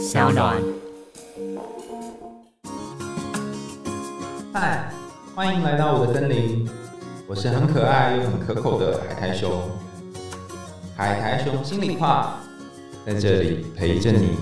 小暖。嗨，欢迎来到我的森林，我是很可爱又很可口的海苔熊。海苔熊心里话，在这里陪着你。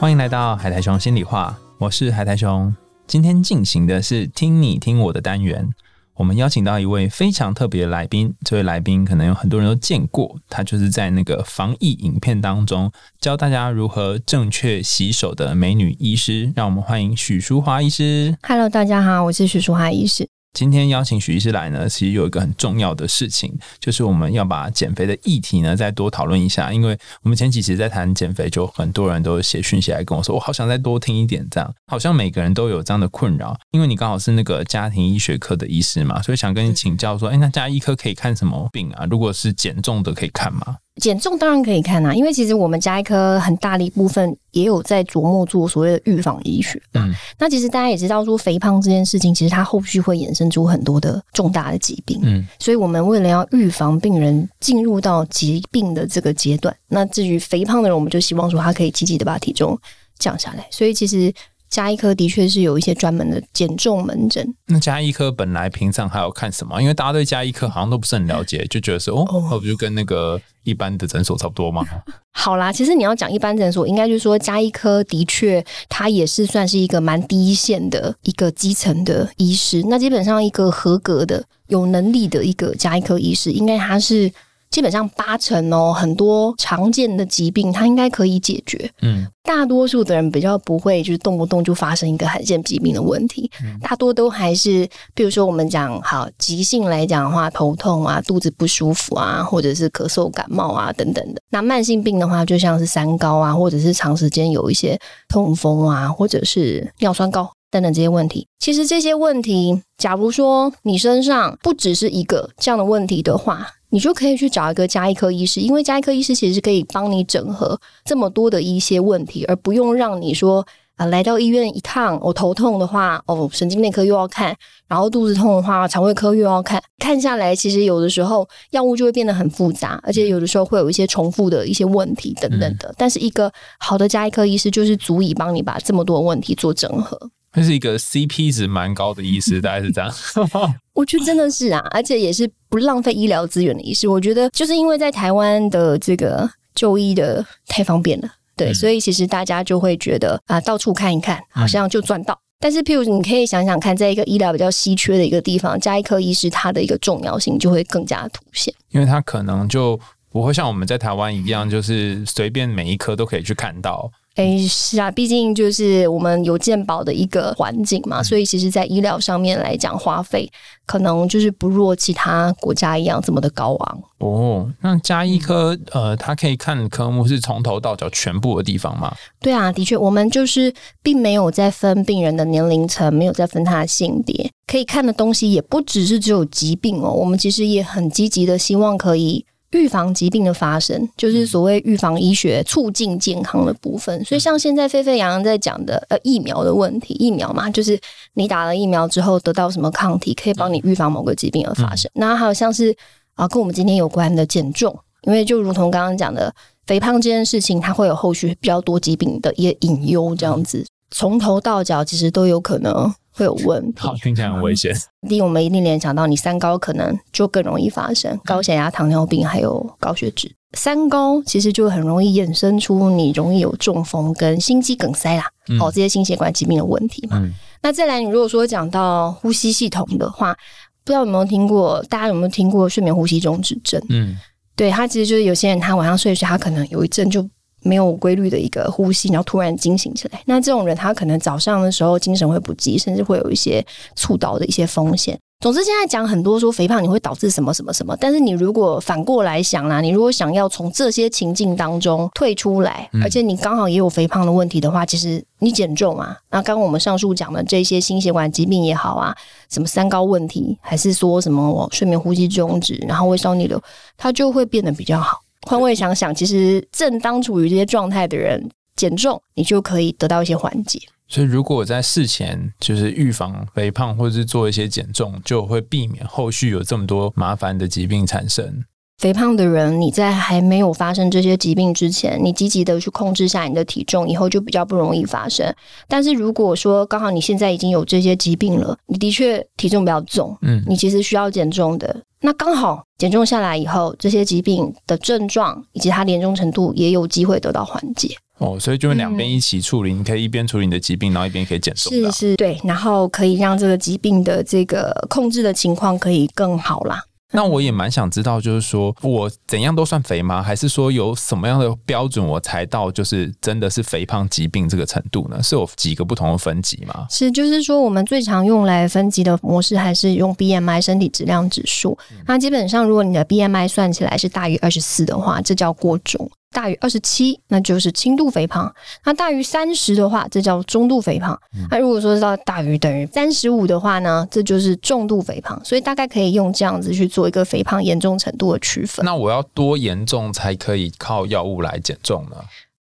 欢迎来到海苔熊心里话，我是海苔熊。今天进行的是听你听我的单元。我们邀请到一位非常特别的来宾，这位来宾可能有很多人都见过，他就是在那个防疫影片当中教大家如何正确洗手的美女医师。让我们欢迎许淑华医师。Hello，大家好，我是许淑华医师。今天邀请许医师来呢，其实有一个很重要的事情，就是我们要把减肥的议题呢再多讨论一下。因为我们前几期在谈减肥，就很多人都写讯息来跟我说，我好想再多听一点，这样好像每个人都有这样的困扰。因为你刚好是那个家庭医学科的医师嘛，所以想跟你请教说，哎、那家医科可以看什么病啊？如果是减重的，可以看吗？减重当然可以看啊，因为其实我们加一科很大的一部分也有在琢磨做所谓的预防医学。嗯嗯，那其实大家也知道说肥胖这件事情，其实它后续会衍生出很多的重大的疾病。嗯，所以我们为了要预防病人进入到疾病的这个阶段，那至于肥胖的人，我们就希望说他可以积极的把体重降下来。所以其实加医科的确是有一些专门的减重门诊。那加医科本来平常还要看什么？因为大家对加医科好像都不是很了解，就觉得说，哦，哦那不就跟那个一般的诊所差不多吗？好啦，其实你要讲一般诊所，应该就是说加医科的确，它也是算是一个蛮第一线的一个基层的医师。那基本上一个合格的、有能力的一个加医科医师，应该他是基本上八成哦，很多常见的疾病它应该可以解决。嗯，大多数的人比较不会，就是动不动就发生一个罕见疾病的问题，大多都还是，比如说我们讲好急性来讲的话，头痛啊、肚子不舒服啊，或者是咳嗽、感冒啊等等的。那慢性病的话，就像是三高啊，或者是长时间有一些痛风啊，或者是尿酸高。等等这些问题，其实这些问题，假如说你身上不只是一个这样的问题的话，你就可以去找一个加医科医师，因为加医科医师其实是可以帮你整合这么多的一些问题，而不用让你说啊、来到医院一趟，我头痛的话，哦，神经内科又要看，然后肚子痛的话，肠胃科又要看，看下来，其实有的时候药物就会变得很复杂，而且有的时候会有一些重复的一些问题等等的。但是一个好的加医科医师就是足以帮你把这么多问题做整合。这是一个 CP 值蛮高的医师，大概是这样。我觉得真的是啊，而且也是不浪费医疗资源的医师。我觉得就是因为在台湾的这个就医的太方便了，对，嗯所以其实大家就会觉得啊，到处看一看，好像就赚到。但是，譬如你可以想想看，在一个医疗比较稀缺的一个地方，加一科医师他的一个重要性就会更加凸显。因为他可能就不会像我们在台湾一样，就是随便每一科都可以去看到。诶，是啊，毕竟就是我们有健保的一个环境嘛，所以其实，在医疗上面来讲，花费可能就是不若其他国家一样这么的高昂。哦，那加医科呃，他可以看科目是从头到脚全部的地方吗？对啊，的确，我们就是并没有在分病人的年龄层，没有在分他的性别，可以看的东西也不只是只有疾病哦。我们其实也很积极的希望可以预防疾病的发生，就是所谓预防医学促进健康的部分。所以像现在沸沸扬扬在讲的呃疫苗的问题，疫苗嘛，就是你打了疫苗之后得到什么抗体，可以帮你预防某个疾病的发生。那还有像是啊，跟我们今天有关的减重，因为就如同刚刚讲的，肥胖这件事情，它会有后续比较多疾病的一些隐忧，这样子。从头到脚其实都有可能会有问题。好，听起来很危险。第一，我们一定联想到你三高可能就更容易发生高血压、糖尿病还有高血脂。三高其实就很容易衍生出你容易有中风跟心肌梗塞啦，嗯哦这些心血管疾病的问题嘛。嗯那再来，你如果说讲到呼吸系统的话，不知道有没有听过，大家有没有听过睡眠呼吸中止症？嗯，对他其实就是有些人他晚上睡睡，他可能有一阵就没有规律的一个呼吸，然后突然惊醒起来。那这种人他可能早上的时候精神会不济，甚至会有一些猝倒的一些风险。总之，现在讲很多说肥胖你会导致什么什么什么，但是你如果反过来想啦，你如果想要从这些情境当中退出来，嗯而且你刚好也有肥胖的问题的话，其实你减重啊，那刚刚我们上述讲的这些心血管疾病也好啊，什么三高问题，还是说什么我睡眠呼吸中止，然后胃烧逆流，它就会变得比较好。换位想想，其实正当处于这些状态的人减重，你就可以得到一些缓解。所以如果我在事前就是预防肥胖，或者是做一些减重，就会避免后续有这么多麻烦的疾病产生。肥胖的人，你在还没有发生这些疾病之前，你积极的去控制下你的体重，以后就比较不容易发生。但是如果说刚好你现在已经有这些疾病了，你的确体重比较重，嗯，你其实需要减重的。那刚好减重下来以后，这些疾病的症状以及它严重程度也有机会得到缓解。哦，所以就是两边一起处理，你可以一边处理你的疾病，然后一边可以减重。是是，对，然后可以让这个疾病的这个控制的情况可以更好啦。那我也蛮想知道，就是说我怎样都算肥吗？还是说有什么样的标准我才到就是真的是肥胖疾病这个程度呢？是有几个不同的分级吗？是，就是说我们最常用来分级的模式还是用 BMI 身体质量指数。那基本上，如果你的 BMI 算起来是大于二十四的话，这叫过重。大于二十七，那就是轻度肥胖；那大于三十的话，这叫中度肥胖。那如果说到大于等于三十五的话呢，这就是重度肥胖。所以大概可以用这样子去做一个肥胖严重程度的区分。那我要多严重才可以靠药物来减重呢？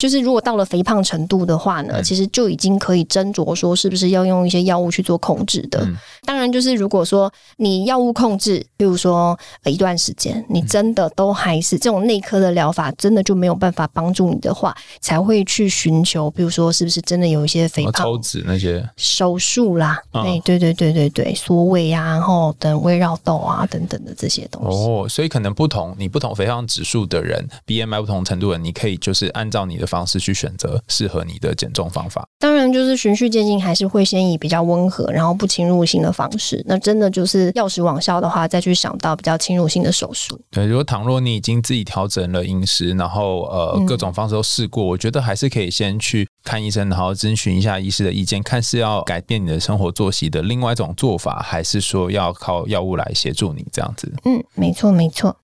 就是如果到了肥胖程度的话呢，其实就已经可以斟酌说是不是要用一些药物去做控制的。当然，就是如果说你药物控制，比如说一段时间，你真的都还是这种内科的疗法，真的就没有办法帮助你的话，才会去寻求，比如说是不是真的有一些肥胖抽脂那些手术啦？哎，对对对对对，缩胃啊，然后等胃绕道啊等等的这些东西。哦，所以可能不同你不同肥胖指数的人，BMI 不同程度的，你可以就是按照你的。方式去选择适合你的减重方法，当然就是循序渐进，还是会先以比较温和，然后不侵入性的方式。那真的就是药食网效的话，再去想到比较侵入性的手术。对，如果倘若你已经自己调整了饮食，然后呃各种方式都试过，我觉得还是可以先去看医生，然后征询一下医师的意见，看是要改变你的生活作息的另外一种做法，还是说要靠药物来协助你这样子。嗯，没错，没错。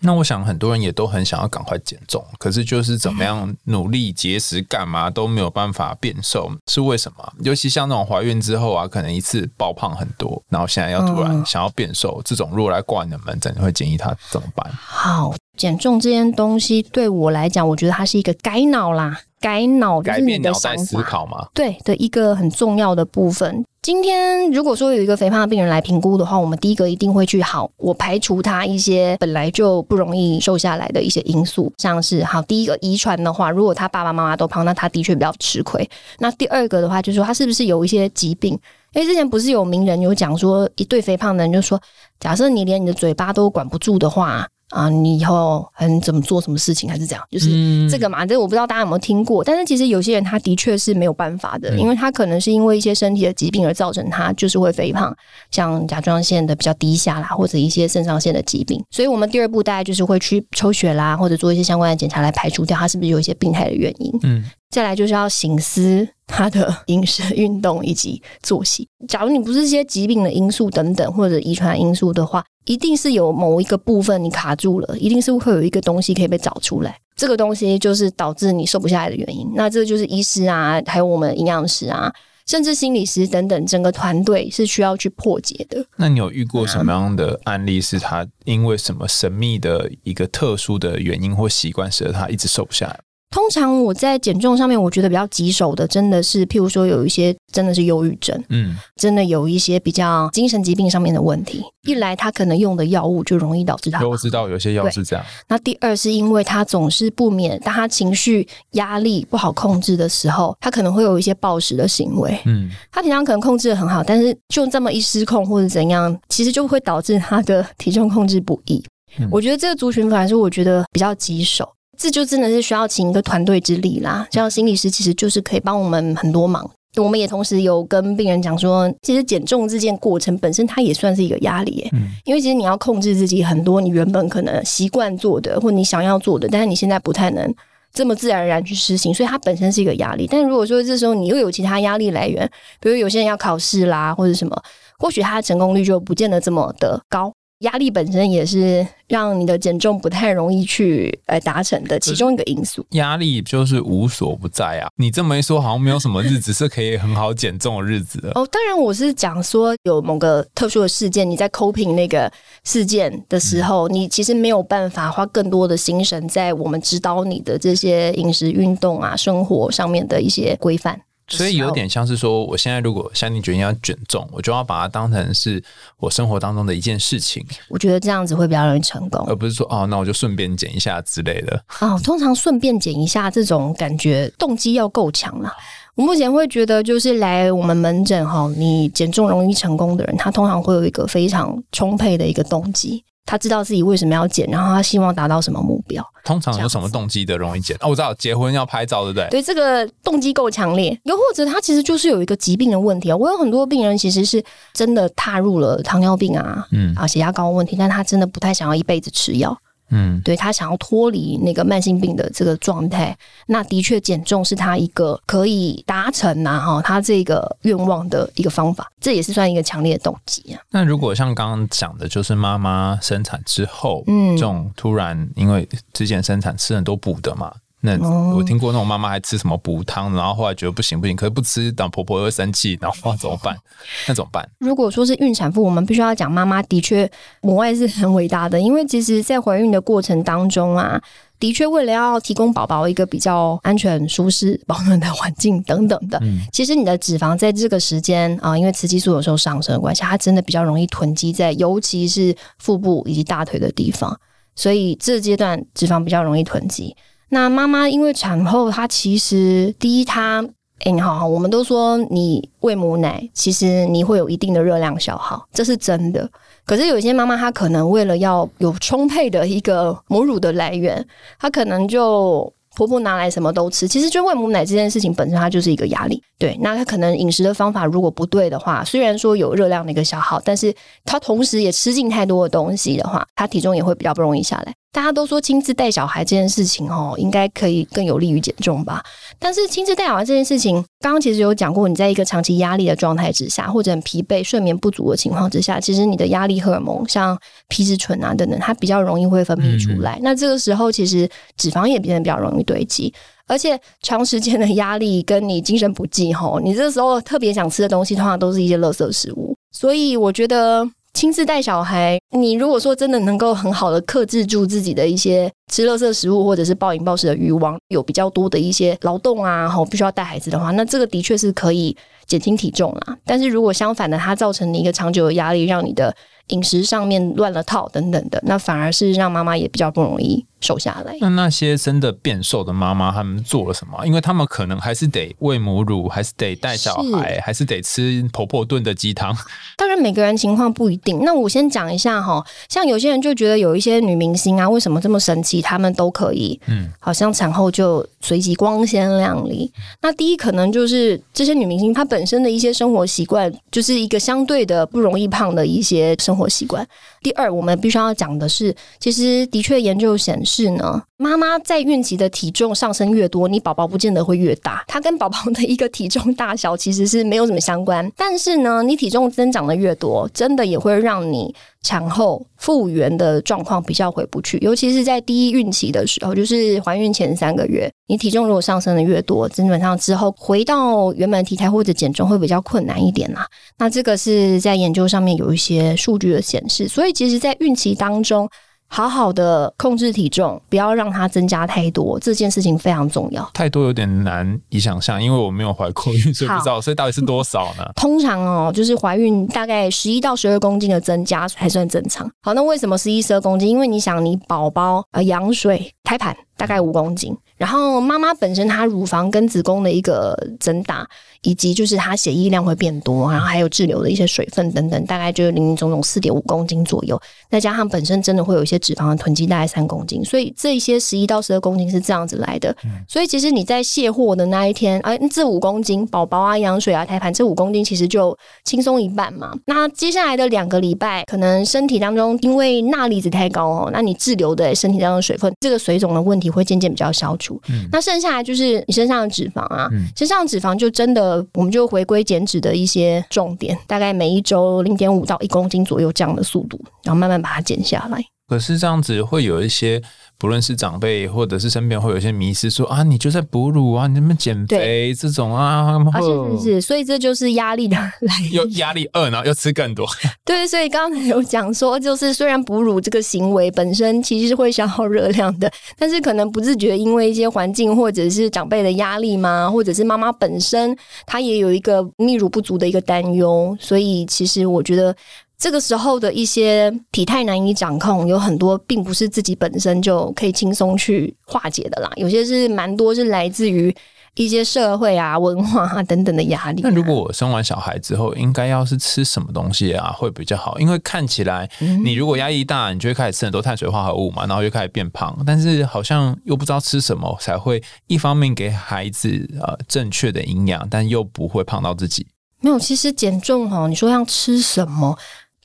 那我想很多人也都很想要赶快减重，可是就是怎么样 努力节食干嘛都没有办法变瘦，是为什么？尤其像那种怀孕之后啊，可能一次爆胖很多，然后现在要突然想要变瘦，这种如果来挂你的门诊，你会建议他怎么办？好，减重这件东西对我来讲，我觉得它是一个改脑啦。改脑改变脑袋思考嘛？对的一个很重要的部分。今天如果说有一个肥胖的病人来评估的话，我们第一个一定会去好，我排除他一些本来就不容易瘦下来的一些因素，像是好第一个遗传的话，如果他爸爸妈妈都胖，那他的确比较吃亏。那第二个的话，就是说他是不是有一些疾病？因为之前不是有名人有讲说，一对肥胖的人就说，假设你连你的嘴巴都管不住的话。啊，你以后很怎么做什么事情还是这样，就是这个嘛。这我不知道大家有没有听过，但是其实有些人他的确是没有办法的，因为他可能是因为一些身体的疾病而造成他就是会肥胖，像甲状腺的比较低下啦，或者一些肾上腺的疾病。所以我们第二步大概就是会去抽血啦，或者做一些相关的检查来排除掉他是不是有一些病态的原因。嗯。再来就是要醒思他的饮食、运动以及作息。假如你不是一些疾病的因素等等，或者遗传因素的话，一定是有某一个部分你卡住了，一定是会有一个东西可以被找出来。这个东西就是导致你瘦不下来的原因。那这个就是医师啊，还有我们营养师啊，甚至心理师等等，整个团队是需要去破解的。那你有遇过什么样的案例，是他因为什么神秘的一个特殊的原因或习惯，使得他一直瘦不下来？通常我在减重上面，我觉得比较棘手的，真的是譬如说有一些真的是忧郁症，嗯，真的有一些比较精神疾病上面的问题。一来他可能用的药物就容易导致他，都知道有些药是这样。那第二是因为他总是不免，当他情绪压力不好控制的时候，他可能会有一些暴食的行为。嗯，他平常可能控制的很好，但是就这么一失控或者怎样，其实就会导致他的体重控制不易。我觉得这个族群反而是我觉得比较棘手。这就真的是需要请一个团队之力啦，像心理师其实就是可以帮我们很多忙。我们也同时有跟病人讲说，其实减重这件过程本身它也算是一个压力，嗯，因为其实你要控制自己很多你原本可能习惯做的或你想要做的，但是你现在不太能这么自然而然去实行，所以它本身是一个压力。但如果说这时候你又有其他压力来源，比如有些人要考试啦或者什么，或许他的成功率就不见得这么的高。压力本身也是让你的减重不太容易去呃达成的其中一个因素。压力就是无所不在啊！你这么一说，好像没有什么日子是可以很好减重的日子的。哦，当然我是讲说有某个特殊的事件，你在 coping 那个事件的时候，你其实没有办法花更多的心神在我们指导你的这些饮食、运动啊、生活上面的一些规范。所以有点像是说，我现在如果下定决心要减重，我就要把它当成是我生活当中的一件事情，我觉得这样子会比较容易成功。而不是说哦，那我就顺便减一下之类的。哦，通常顺便减一下这种感觉，动机要够强啦。我目前会觉得，就是来我们门诊哈，你减重容易成功的人，他通常会有一个非常充沛的一个动机，他知道自己为什么要减，然后他希望达到什么目标。通常有什么动机的容易减？哦，我知道，结婚要拍照，对不对？对，这个动机够强烈。又或者他其实就是有一个疾病的问题啊。我有很多病人其实是真的踏入了糖尿病啊，嗯啊，血压高的问题，但他真的不太想要一辈子吃药。嗯，对他想要脱离那个慢性病的这个状态，那的确减重是他一个可以达成呐哈，他这个愿望的一个方法，这也是算一个强烈的动机啊。那如果像刚刚讲的，就是妈妈生产之后，嗯，这种突然因为之前生产吃很多补的嘛。那我听过那种妈妈还吃什么补汤，然后后来觉得不行不行，可是不吃，等婆婆又生气，然后怎么办？那怎么办？如果说是孕产妇，我们必须要讲，妈妈的确母爱是很伟大的，因为其实，在怀孕的过程当中啊，的确为了要提供宝宝一个比较安全、舒适、保暖的环境等等的，其实你的脂肪在这个时间啊，因为雌激素有时候上升的关系，它真的比较容易囤积在，尤其是腹部以及大腿的地方，所以这阶段脂肪比较容易囤积。那妈妈因为产后，她其实第一，她哎，你好，我们都说你喂母奶，其实你会有一定的热量消耗，这是真的。可是有些妈妈，她可能为了要有充沛的一个母乳的来源，她可能就婆婆拿来什么都吃。其实就喂母奶这件事情本身，它就是一个压力。对，那她可能饮食的方法如果不对的话，虽然说有热量的一个消耗，但是她同时也吃进太多的东西的话，她体重也会比较不容易下来。大家都说亲自带小孩这件事情哦，应该可以更有利于减重吧？但是亲自带小孩这件事情，刚刚其实有讲过，你在一个长期压力的状态之下，或者很疲惫、睡眠不足的情况之下，其实你的压力荷尔蒙，像皮质醇啊等等，它比较容易会分泌出来。那这个时候，其实脂肪也变得比较容易堆积，而且长时间的压力跟你精神不济吼，你这时候特别想吃的东西，通常都是一些垃圾食物。所以我觉得。亲自带小孩，你如果说真的能够很好的克制住自己的一些吃垃圾食物或者是暴饮暴食的欲望，有比较多的一些劳动啊，吼，必须要带孩子的话，那这个的确是可以减轻体重啦。但是如果相反的，它造成你一个长久的压力，让你的饮食上面乱了套等等的，那反而是让妈妈也比较不容易。瘦下来。那那些真的变瘦的妈妈，他们做了什么？因为他们可能还是得喂母乳，还是得带小孩，还是得吃婆婆炖的鸡汤。当然，每个人情况不一定。那我先讲一下哈，像有些人就觉得有一些女明星啊，为什么这么神奇？她们都可以，嗯，好像产后就随即光鲜亮丽。那第一，可能就是这些女明星她本身的一些生活习惯，就是一个相对的不容易胖的一些生生活习惯。第二，我们必须要讲的是，其实的确研究显示。呢，妈妈在孕期的体重上升越多，你宝宝不见得会越大，它跟宝宝的一个体重大小其实是没有什么相关。但是呢，你体重增长的越多，真的也会让你产后复原的状况比较回不去，尤其是在第一孕期的时候，就是怀孕前三个月，你体重如果上升的越多，基本上之后回到原本体态或者减重会比较困难一点啦。那这个是在研究上面有一些数据的显示，所以其实，在孕期当中。好好的控制体重，不要让它增加太多，这件事情非常重要。太多有点难以想象，因为我没有怀过孕，所以不知道。所以到底是多少呢？通常哦，就是怀孕大概十一到十二公斤的增加还算正常。好，那为什么十一十二公斤？因为你想，你宝宝呃羊水胎盘。大概五公斤，然后妈妈本身她乳房跟子宫的一个增大，以及就是她血液量会变多，然后还有滞留的一些水分等等，大概就是零零总总四点五公斤左右。再加上本身真的会有一些脂肪的囤积，大概三公斤，所以这一些十一到十二公斤是这样子来的。所以其实你在卸货的那一天，哎，这五公斤宝宝啊、羊水啊、胎盘，这五公斤其实就轻松一半嘛。那接下来的两个礼拜，可能身体当中因为钠离子太高哦，那你滞留的身体当中水分，这个水肿的问题。会渐渐比较消除，那剩下来就是你身上的脂肪啊，身上的脂肪就真的我们就回归减脂的一些重点，大概每一周零点五到一公斤左右这样的速度，然后慢慢把它减下来。可是这样子会有一些，不论是长辈或者是身边会有一些迷失，说啊，你就在哺乳啊，你怎么减肥这种啊？啊，是是是，所以这就是压力的来源，又压力二，然后又吃更多。对，所以刚才有讲说，就是虽然哺乳这个行为本身其实是会消耗热量的，但是可能不自觉因为一些环境或者是长辈的压力嘛，或者是妈妈本身她也有一个泌乳不足的一个担忧，所以其实我觉得。这个时候的一些体态难以掌控，有很多并不是自己本身就可以轻松去化解的啦。有些是蛮多是来自于一些社会啊、文化啊等等的压力。那如果我生完小孩之后，应该要是吃什么东西啊会比较好？因为看起来你如果压力大，你就会开始吃很多碳水化合物嘛，然后又开始变胖。但是好像又不知道吃什么才会一方面给孩子呃正确的营养，但又不会胖到自己。没有，其实减重哦，你说要吃什么？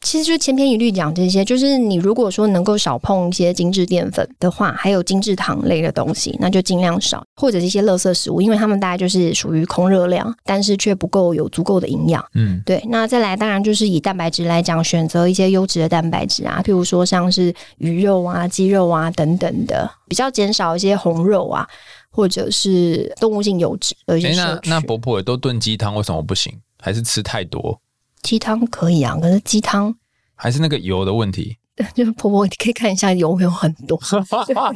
其实就千篇一律讲这些，就是你如果说能够少碰一些精致淀粉的话，还有精致糖类的东西，那就尽量少，或者是一些垃圾食物，因为他们大概就是属于空热量，但是却不够有足够的营养。嗯，对。那再来，当然就是以蛋白质来讲，选择一些优质的蛋白质啊，譬如说像是鱼肉啊、鸡肉啊等等的，比较减少一些红肉啊，或者是动物性油脂。哎，那那婆婆也都炖鸡汤，为什么不行？还是吃太多？鸡汤可以啊，可是鸡汤还是那个油的问题。就是婆婆，你可以看一下油没有很多。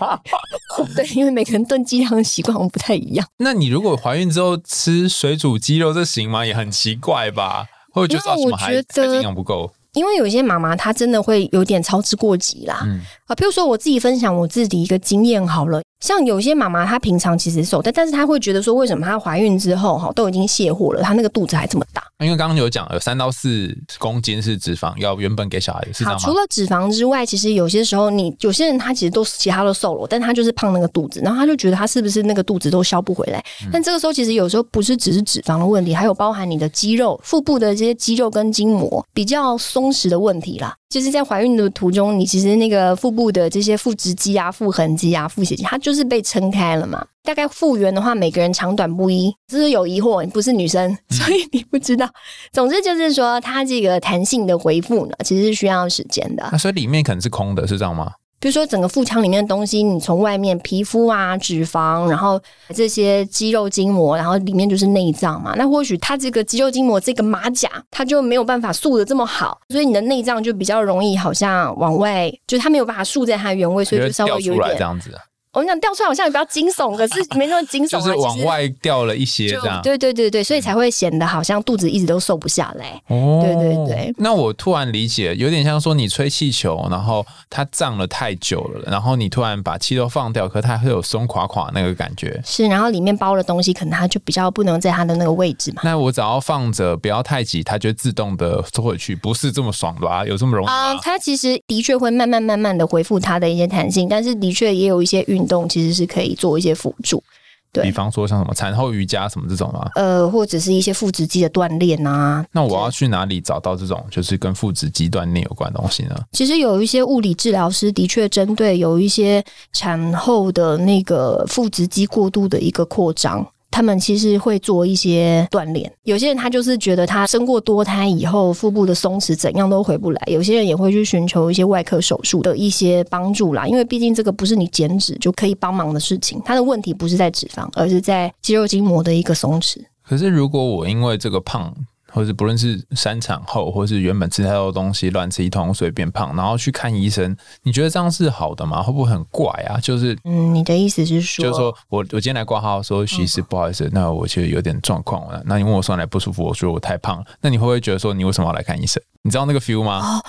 对，因为每个人炖鸡汤的习惯不太一样。那你如果怀孕之后吃水煮鸡肉，这行吗？也很奇怪吧？会觉得什么还营养不够？因为有些妈妈她真的会有点操之过急啦。啊，比如说我自己分享我自己一个经验好了。像有些妈妈，她平常其实瘦，但但是她会觉得说，为什么她怀孕之后哈都已经卸货了，她那个肚子还这么大？因为刚刚有讲，有三到四公斤是脂肪，要原本给小孩是这样吗？除了脂肪之外，其实有些时候你有些人他其实都其他都瘦了，但他就是胖那个肚子，然后他就觉得他是不是那个肚子都消不回来？但这个时候其实有时候不是只是脂肪的问题，还有包含你的肌肉、腹部的这些肌肉跟筋膜比较松弛的问题啦。就是在怀孕的途中，你其实那个腹部的这些腹直肌啊、腹横肌啊、腹斜肌，它就是被撑开了嘛。大概复原的话，每个人长短不一，就是有疑惑，你不是女生，所以你不知道。总之就是说，它这个弹性的回复呢，其实是需要时间的。那所以里面可能是空的，是这样吗？比如说，整个腹腔里面的东西，你从外面皮肤啊、脂肪，然后这些肌肉筋膜，然后里面就是内脏嘛。那或许它这个肌肉筋膜这个马甲，它就没有办法塑的这么好，所以你的内脏就比较容易好像往外，就它没有办法塑在它原位，所以就稍微有点这样子。我们讲掉出来好像也比较惊悚，可是没那么惊悚，就是往外掉了一些这样。对对对对，所以才会显得好像肚子一直都瘦不下来。哦，对对对。那我突然理解，有点像说你吹气球，然后它胀了太久了，然后你突然把气都放掉，可它会有松垮垮那个感觉。是，然后里面包的东西可能它就比较不能在它的那个位置嘛。那我只要放着，不要太挤，它就自动的缩回去，不是这么爽吧？有这么容易啊？它其实的确会慢慢慢慢的恢复它的一些弹性，但是的确也有一些运动其实是可以。做一些辅助，对，比方说像什么产后瑜伽什么这种啊，呃，或者是一些腹直肌的锻炼啊。那我要去哪里找到这种就是跟腹直肌锻炼有关的东西呢？其实有一些物理治疗师的确针对有一些产后的那个腹直肌过度的一个扩张。他们其实会做一些锻炼，有些人他就是觉得他生过多胎以后腹部的松弛怎样都回不来，有些人也会去寻求一些外科手术的一些帮助啦，因为毕竟这个不是你减脂就可以帮忙的事情，他的问题不是在脂肪，而是在肌肉筋膜的一个松弛。可是如果我因为这个胖，或者不论是生产后，或是原本吃太多东西，乱吃一通，所以变胖，然后去看医生，你觉得这样是好的吗？会不会很怪啊？就是，嗯，你的意思是说，就是说我我今天来挂号说，徐医师不好意思，那我其实有点状况了。那你问我说来不舒服，我说我太胖了，那你会不会觉得说，你为什么要来看医生？你知道那个 feel 吗？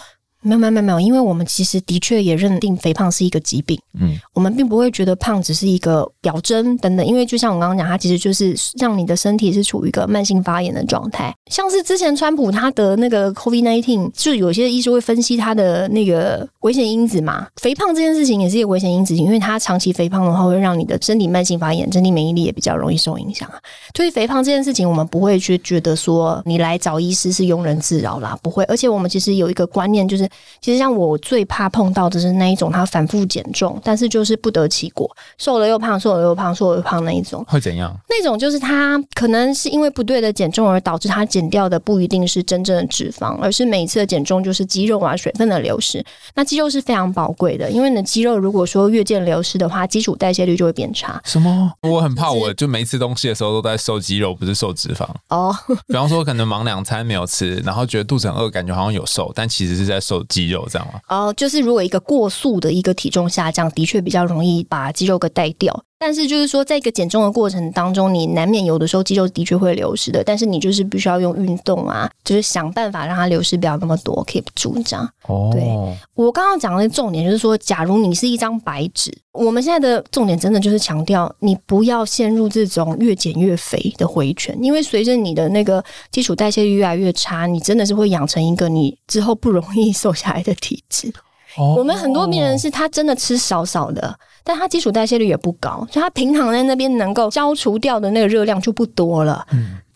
没有没有没有，因为我们其实的确也认定肥胖是一个疾病，嗯，我们并不会觉得胖只是一个表征等等，因为就像我刚刚讲，它其实就是让你的身体是处于一个慢性发炎的状态。像是之前川普他得那个 COVID nineteen，就有些医师会分析他的那个危险因子嘛，肥胖这件事情也是一个危险因子，因为他长期肥胖的话，会让你的身体慢性发炎，身体免疫力也比较容易受影响啊。所以肥胖这件事情，我们不会去觉得说你来找医师是庸人自扰啦，不会。而且我们其实有一个观念就是。其实像我最怕碰到的是那一种，他反复减重，但是就是不得其果，瘦了又胖，瘦了又胖，瘦了又胖那一种。会怎样？那种就是他可能是因为不对的减重而导致他减掉的不一定是真正的脂肪，而是每一次的减重就是肌肉啊水分的流失。那肌肉是非常宝贵的，因为你的肌肉如果说越渐流失的话，基础代谢率就会变差。什么？我很怕，我就没吃东西的时候都在瘦肌肉，不是瘦脂肪。哦，比方说，可能忙两餐没有吃，然后觉得肚子很饿，感觉好像有瘦，但其实是在瘦肌肉，这样吗？哦，就是如果一个过速的一个体重下降，的确比较容易把肌肉给带掉。但是就是说，在一个减重的过程当中，你难免有的时候肌肉的确会流失的，但是你就是必须要用运动啊，就是想办法让它流失不要那么多，keep 住这样。哦，对我刚刚讲的重点就是说，假如你是一张白纸，我们现在的重点真的就是强调你不要陷入这种越减越肥的回圈，因为随着你的那个基础代谢率越来越差，你真的是会养成一个你之后不容易瘦下来的体质。哦我们很多病人是他真的吃少少的，但它基础代谢率也不高，所以它平躺在那边能够消除掉的那个热量就不多了。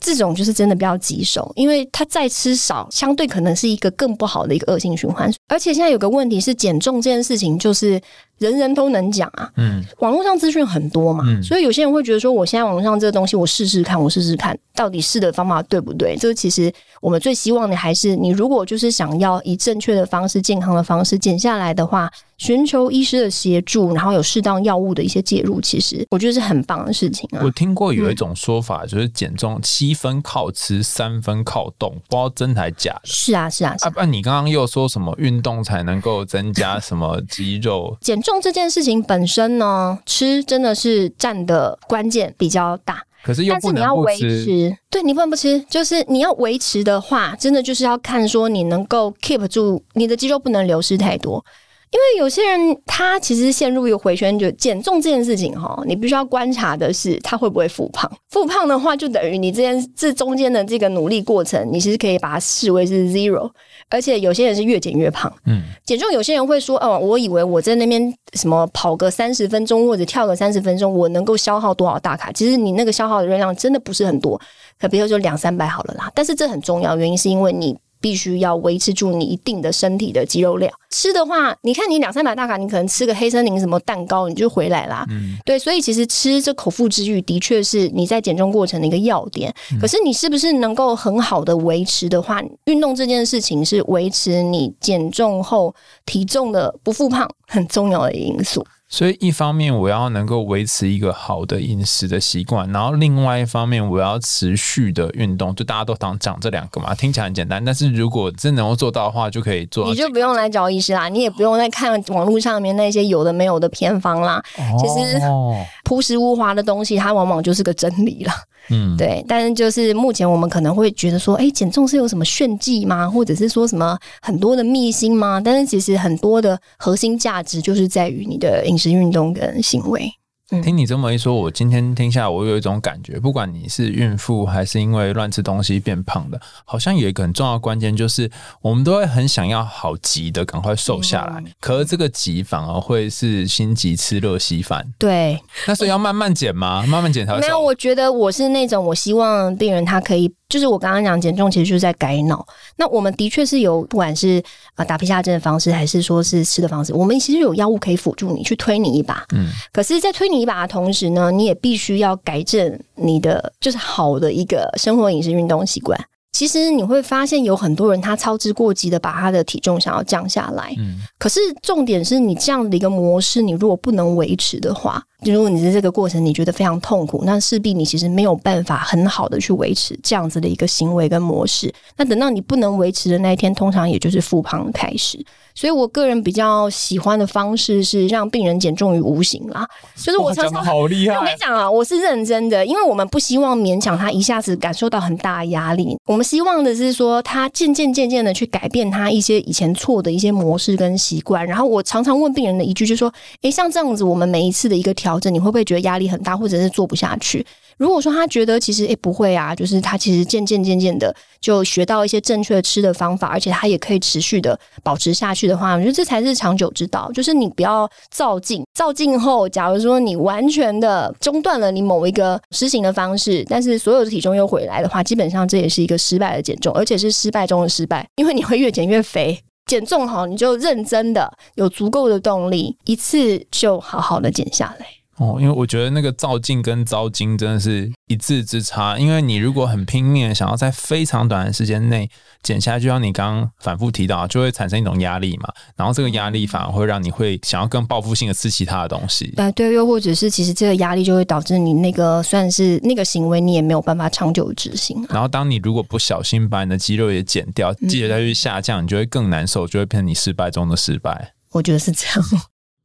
这种就是真的比较棘手，因为他再吃少，相对可能是一个更不好的一个恶性循环。而且现在有个问题是，减重这件事情就是人人都能讲啊，嗯，网络上资讯很多嘛，嗯所以有些人会觉得说，我现在网络上这个东西，我试试看，我试试看，到底试的方法对不对？这个其实我们最希望的还是，你如果就是想要以正确的方式、健康的方式减下来的话，寻求医师的协助，然后有适当药物的一些介入，其实我觉得是很棒的事情啊我。听过有一种说法，就是减重七分靠吃，三分靠动，不知道真还假的。是啊，是啊，是啊，啊。不然你刚刚又说什么运动才能够增加什么肌肉？减重这件事情本身呢，吃真的是占的关键比较大。可是又但是你要维吃。持，对你不能不吃，就是你要维持的话，真的就是要看说你能够 keep 住你的肌肉不能流失太多。因为有些人他其实陷入一个回圈，就减重这件事情哈，你必须要观察的是他会不会复胖。复胖的话，就等于你这件这中间的这个努力过程，你其实可以把它视为是 zero。而且有些人是越减越胖，嗯，减重有些人会说，哦，我以为我在那边什么跑个三十分钟或者跳个三十分钟，我能够消耗多少大卡？其实你那个消耗的热量真的不是很多，可比如说两三百好了啦。但是这很重要，原因是因为你必须要维持住你一定的身体的肌肉量。吃的话，你看你两三百大卡，你可能吃个黑森林什么蛋糕，你就回来啦。嗯对，所以其实吃这口腹之欲的确是你在减重过程的一个要点。可是你是不是能够很好的维持的话，运动这件事情是维持你减重后体重的不复胖很重要的因素。所以一方面我要能够维持一个好的饮食的习惯，然后另外一方面我要持续的运动，就大家都常讲这两个嘛，听起来很简单，但是如果真能够做到的话，就可以做你。就不用来找医师啦，你也不用再看网络上面那些有的没有的偏方啦。其实哦，朴实无华的东西，它往往就是个真理啦。嗯，对，但是就是目前我们可能会觉得说，哎，减重是有什么炫技吗？或者是说什么很多的秘辛吗？但是其实很多的核心价值就是在于你的饮食、运动跟行为。听你这么一说，我今天听下来，我有一种感觉，不管你是孕妇还是因为乱吃东西变胖的，好像有一个很重要的关键，就是我们都会很想要好急的赶快瘦下来，可是这个急反而会是心急吃热稀饭。对，那所以要慢慢减吗？慢慢减才会没有，我觉得我是那种我希望病人他可以，就是我刚刚讲减重其实就是在改脑。那我们的确是有，不管是啊打皮下针的方式，还是说是吃的方式，我们其实有药物可以辅助你去推你一把。嗯，可是，在推你一把的同时呢，你也必须要改正你的就是好的一个生活、饮食、运动习惯。其实你会发现，有很多人他操之过急的把他的体重想要降下来，嗯可是重点是你这样的一个模式，你如果不能维持的话，如果你在这个过程你觉得非常痛苦，那势必你其实没有办法很好的去维持这样子的一个行为跟模式。那等到你不能维持的那一天，通常也就是复胖的开始。所以我个人比较喜欢的方式是让病人减重于无形啦，就是我常常好厉害我跟你，讲啊，我是认真的，因为我们不希望勉强他一下子感受到很大的压力。我们希望的是说，他渐渐渐渐的去改变他一些以前错的一些模式跟习惯。然后我常常问病人的一句就是说：“诶，像这样子，我们每一次的一个调调整，你会不会觉得压力很大，或者是做不下去？”如果说他觉得其实诶不会啊，就是他其实渐渐渐渐的就学到一些正确的吃的方法，而且他也可以持续的保持下去的话，我觉得这才是长久之道。就是你不要照进，照进后，假如说你完全的中断了你某一个施行的方式，但是所有的体重又回来的话，基本上这也是一个失败的减重，而且是失败中的失败，因为你会越减越肥。减重好，你就认真的有足够的动力，一次就好好的减下来。哦，因为我觉得那个造镜跟招金真的是一字之差。因为你如果很拼命的想要在非常短的时间内减下来，就像你刚刚反复提到，就会产生一种压力嘛。然后这个压力反而会让你会想要更报复性的吃其他的东西。啊，对，又或者是其实这个压力就会导致你那个算是那个行为，你也没有办法长久执行。然后当你如果不小心把你的肌肉也减掉，记得再去下降，你就会更难受，就会变成你失败中的失败。我觉得是这样。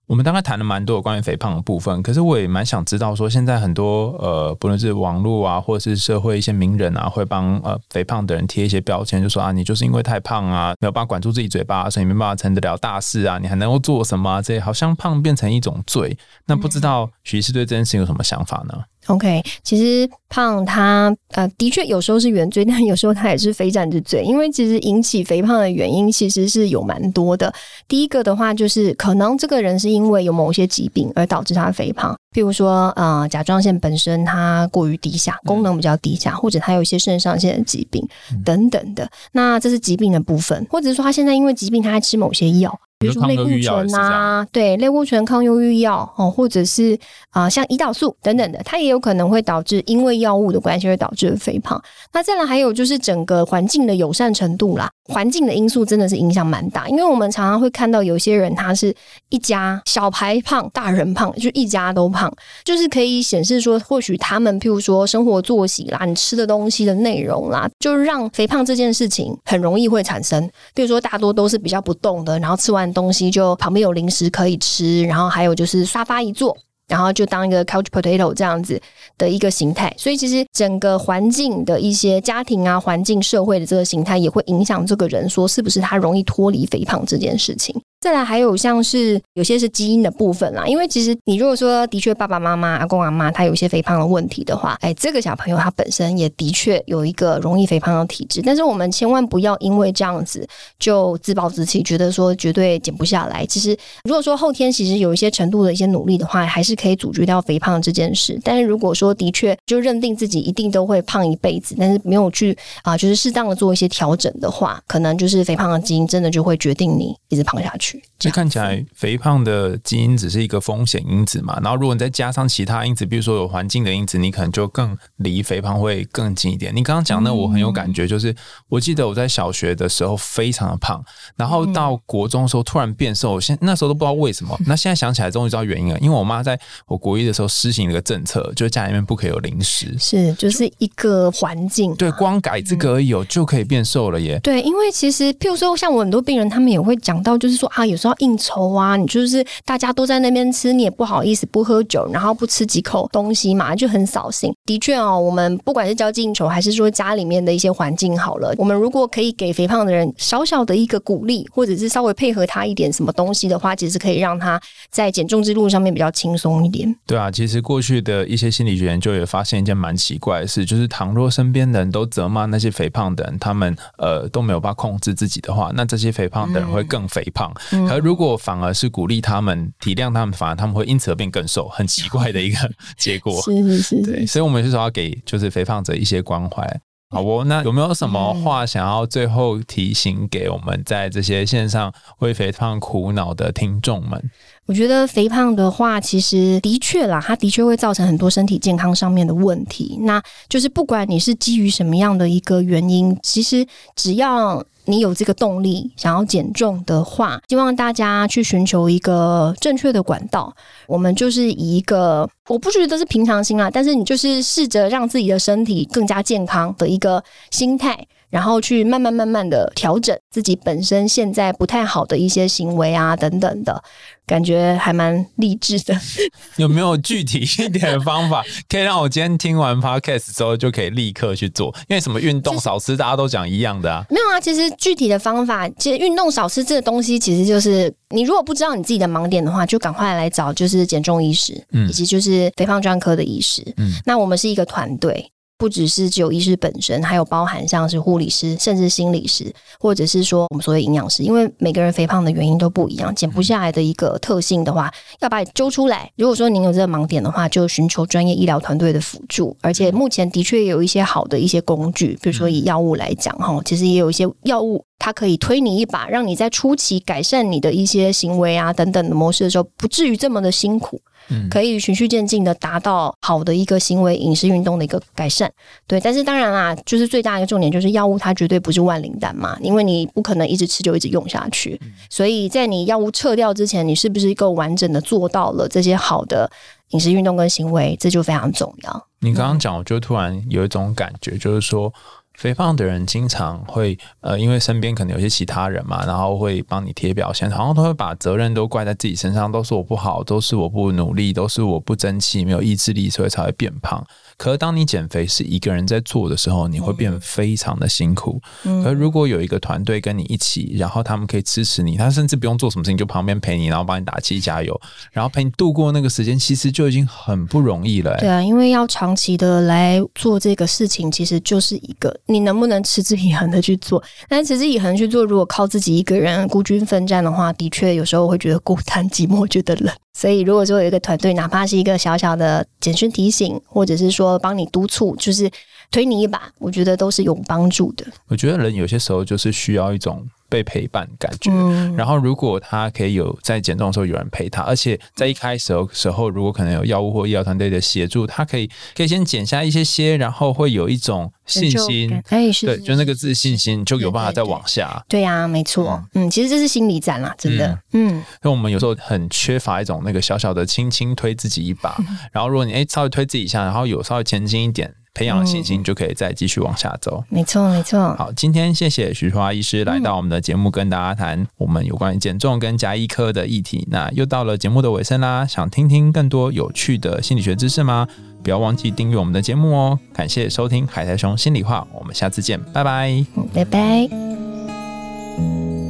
我们大概谈了蛮多关于肥胖的部分，可是我也蛮想知道，说现在很多呃，不论是网络啊，或者是社会一些名人啊，会帮呃肥胖的人贴一些标签，就说啊，你就是因为太胖啊，没有办法管住自己嘴巴，所以没办法成得了大事啊，你还能够做什么？这好像胖变成一种罪。那不知道徐医师对这件事情有什么想法呢？OK，其实胖它呃的确有时候是原罪，但有时候它也是非战之罪。因为其实引起肥胖的原因其实是有蛮多的。第一个的话就是可能这个人是因为有某些疾病而导致他肥胖，譬如说呃甲状腺本身它过于低下，功能比较低下，或者他有一些肾上腺的疾病等等的。那这是疾病的部分，或者是说他现在因为疾病他在吃某些药。比如说类固醇啊，对，类固醇、抗忧郁药哦，或者是啊，像胰岛素等等的，它也有可能会导致因为药物的关系会导致肥胖。那再来还有就是整个环境的友善程度啦，环境的因素真的是影响蛮大。因为我们常常会看到有些人他是一家小孩胖、大人胖，就一家都胖，就是可以显示说，或许他们譬如说生活作息啦、你吃的东西的内容啦，就让肥胖这件事情很容易会产生。比如说大多都是比较不动的，然后吃完。东西就旁边有零食可以吃，然后还有就是沙发一坐，然后就当一个 couch potato 这样子的一个形态。所以其实整个环境的一些家庭啊、环境、社会的这个形态，也会影响这个人说是不是他容易脱离肥胖这件事情。再来还有像是有些是基因的部分啦，因为其实你如果说的确爸爸妈妈、阿公阿妈他有一些肥胖的问题的话，哎，这个小朋友他本身也的确有一个容易肥胖的体质。但是我们千万不要因为这样子就自暴自弃，觉得说绝对减不下来。其实如果说后天其实有一些程度的一些努力的话，还是可以阻绝掉肥胖这件事。但是如果说的确就认定自己一定都会胖一辈子，但是没有去啊，就是适当的做一些调整的话，可能就是肥胖的基因真的就会决定你一直胖下去。这看起来肥胖的基因只是一个风险因子嘛，然后如果你再加上其他因子，比如说有环境的因子，你可能就更离肥胖会更近一点。你刚刚讲的我很有感觉，就是我记得我在小学的时候非常的胖，然后到国中的时候突然变瘦，我现那时候都不知道为什么。那现在想起来终于知道原因了，因为我妈在我国一的时候施行了一个政策，就是家里面不可以有零食，是就是一个环境，对，光改这个而已就可以变瘦了耶。对，因为其实譬如说像我很多病人，他们也会讲到，就是说啊，有时候应酬啊，你就是大家都在那边吃，你也不好意思不喝酒，然后不吃几口东西嘛，就很扫兴。的确哦，我们不管是交际应酬，还是说家里面的一些环境好了，我们如果可以给肥胖的人小小的一个鼓励，或者是稍微配合他一点什么东西的话，其实可以让他在减重之路上面比较轻松一点。对啊，其实过去的一些心理学研究也发现一件蛮奇怪的事，就是倘若身边的人都责骂那些肥胖的人，他们呃都没有办法控制自己的话，那这些肥胖的人会更肥胖。可如果反而是鼓励他们、体谅他们，反而他们会因此而变更瘦，很奇怪的一个 结果。是是是，对，所以我们是说要给就是肥胖者一些关怀。好哦？那有没有什么话想要最后提醒给我们在这些线上为肥胖苦恼的听众们？我觉得肥胖的话，其实的确啦，它的确会造成很多身体健康上面的问题。那就是不管你是基于什么样的一个原因，其实只要。你有这个动力想要减重的话，希望大家去寻求一个正确的管道。我们就是以一个我不觉得是平常心啊，但是你就是试着让自己的身体更加健康的一个心态。然后去慢慢慢慢的调整自己本身现在不太好的一些行为啊等等的，感觉还蛮励志的。有没有具体一点的方法，可以让我今天听完 podcast 之后就可以立刻去做？因为什么运动少吃，大家都讲一样的啊。没有啊，其实具体的方法，其实运动少吃这个东西，其实就是你如果不知道你自己的盲点的话，就赶快来找就是减重医师，嗯以及就是肥胖专科的医师。嗯，那我们是一个团队。不只是只有医师本身，还有包含像是护理师，甚至心理师，或者是说我们所谓营养师。因为每个人肥胖的原因都不一样，减不下来的一个特性的话，要把你揪出来。如果说您有这个盲点的话，就寻求专业医疗团队的辅助。而且目前的确有一些好的一些工具，比如说以药物来讲，哈，其实也有一些药物。它可以推你一把，让你在初期改善你的一些行为啊等等的模式的时候，不至于这么的辛苦。可以循序渐进的达到好的一个行为、饮食、运动的一个改善，对。但是当然啦，就是最大一个重点就是药物它绝对不是万灵丹嘛，因为你不可能一直吃就一直用下去。所以在你药物撤掉之前，你是不是够完整的做到了这些好的饮食、运动跟行为，这就非常重要。你刚刚讲，我就突然有一种感觉，就是说。肥胖的人经常会呃，因为身边可能有些其他人嘛，然后会帮你贴标签，好像都会把责任都怪在自己身上，都是我不好，都是我不努力，都是我不争气，没有意志力，所以才会变胖。可是当你减肥是一个人在做的时候，你会变非常的辛苦。可如果有一个团队跟你一起，然后他们可以支持你，他甚至不用做什么事情，就旁边陪你，然后帮你打气加油，然后陪你度过那个时间，其实就已经很不容易了。对啊，因为要长期的来做这个事情，其实就是一个你能不能持之以恒的去做。但持之以恒去做，如果靠自己一个人孤军奋战的话，的确有时候会觉得孤单寂寞，觉得冷。所以，如果说有一个团队，哪怕是一个小小的简讯提醒，或者是说帮你督促，就是推你一把，我觉得都是有帮助的。我觉得人有些时候就是需要一种。被陪伴感觉，然后如果他可以有在减重的时候有人陪他，而且在一开始的时候，如果可能有药物或医疗团队的协助，他可以可以先减下一些些，然后会有一种信心，哎对，就那个自信心就有办法再往下。对呀，没错，嗯，其实这是心理战啦，真的，嗯，那我们有时候很缺乏一种那个小小的轻轻推自己一把，然后如果你哎稍微推自己一下，然后有稍微前进一点。培养信心，就可以再继续往下走。没错，没错。好，今天谢谢徐华医师来到我们的节目，跟大家谈我们有关于减重跟加医科的议题。那又到了节目的尾声啦，想听听更多有趣的心理学知识吗？不要忘记订阅我们的节目哦。感谢收听海苔熊心里话，我们下次见，拜拜，拜拜。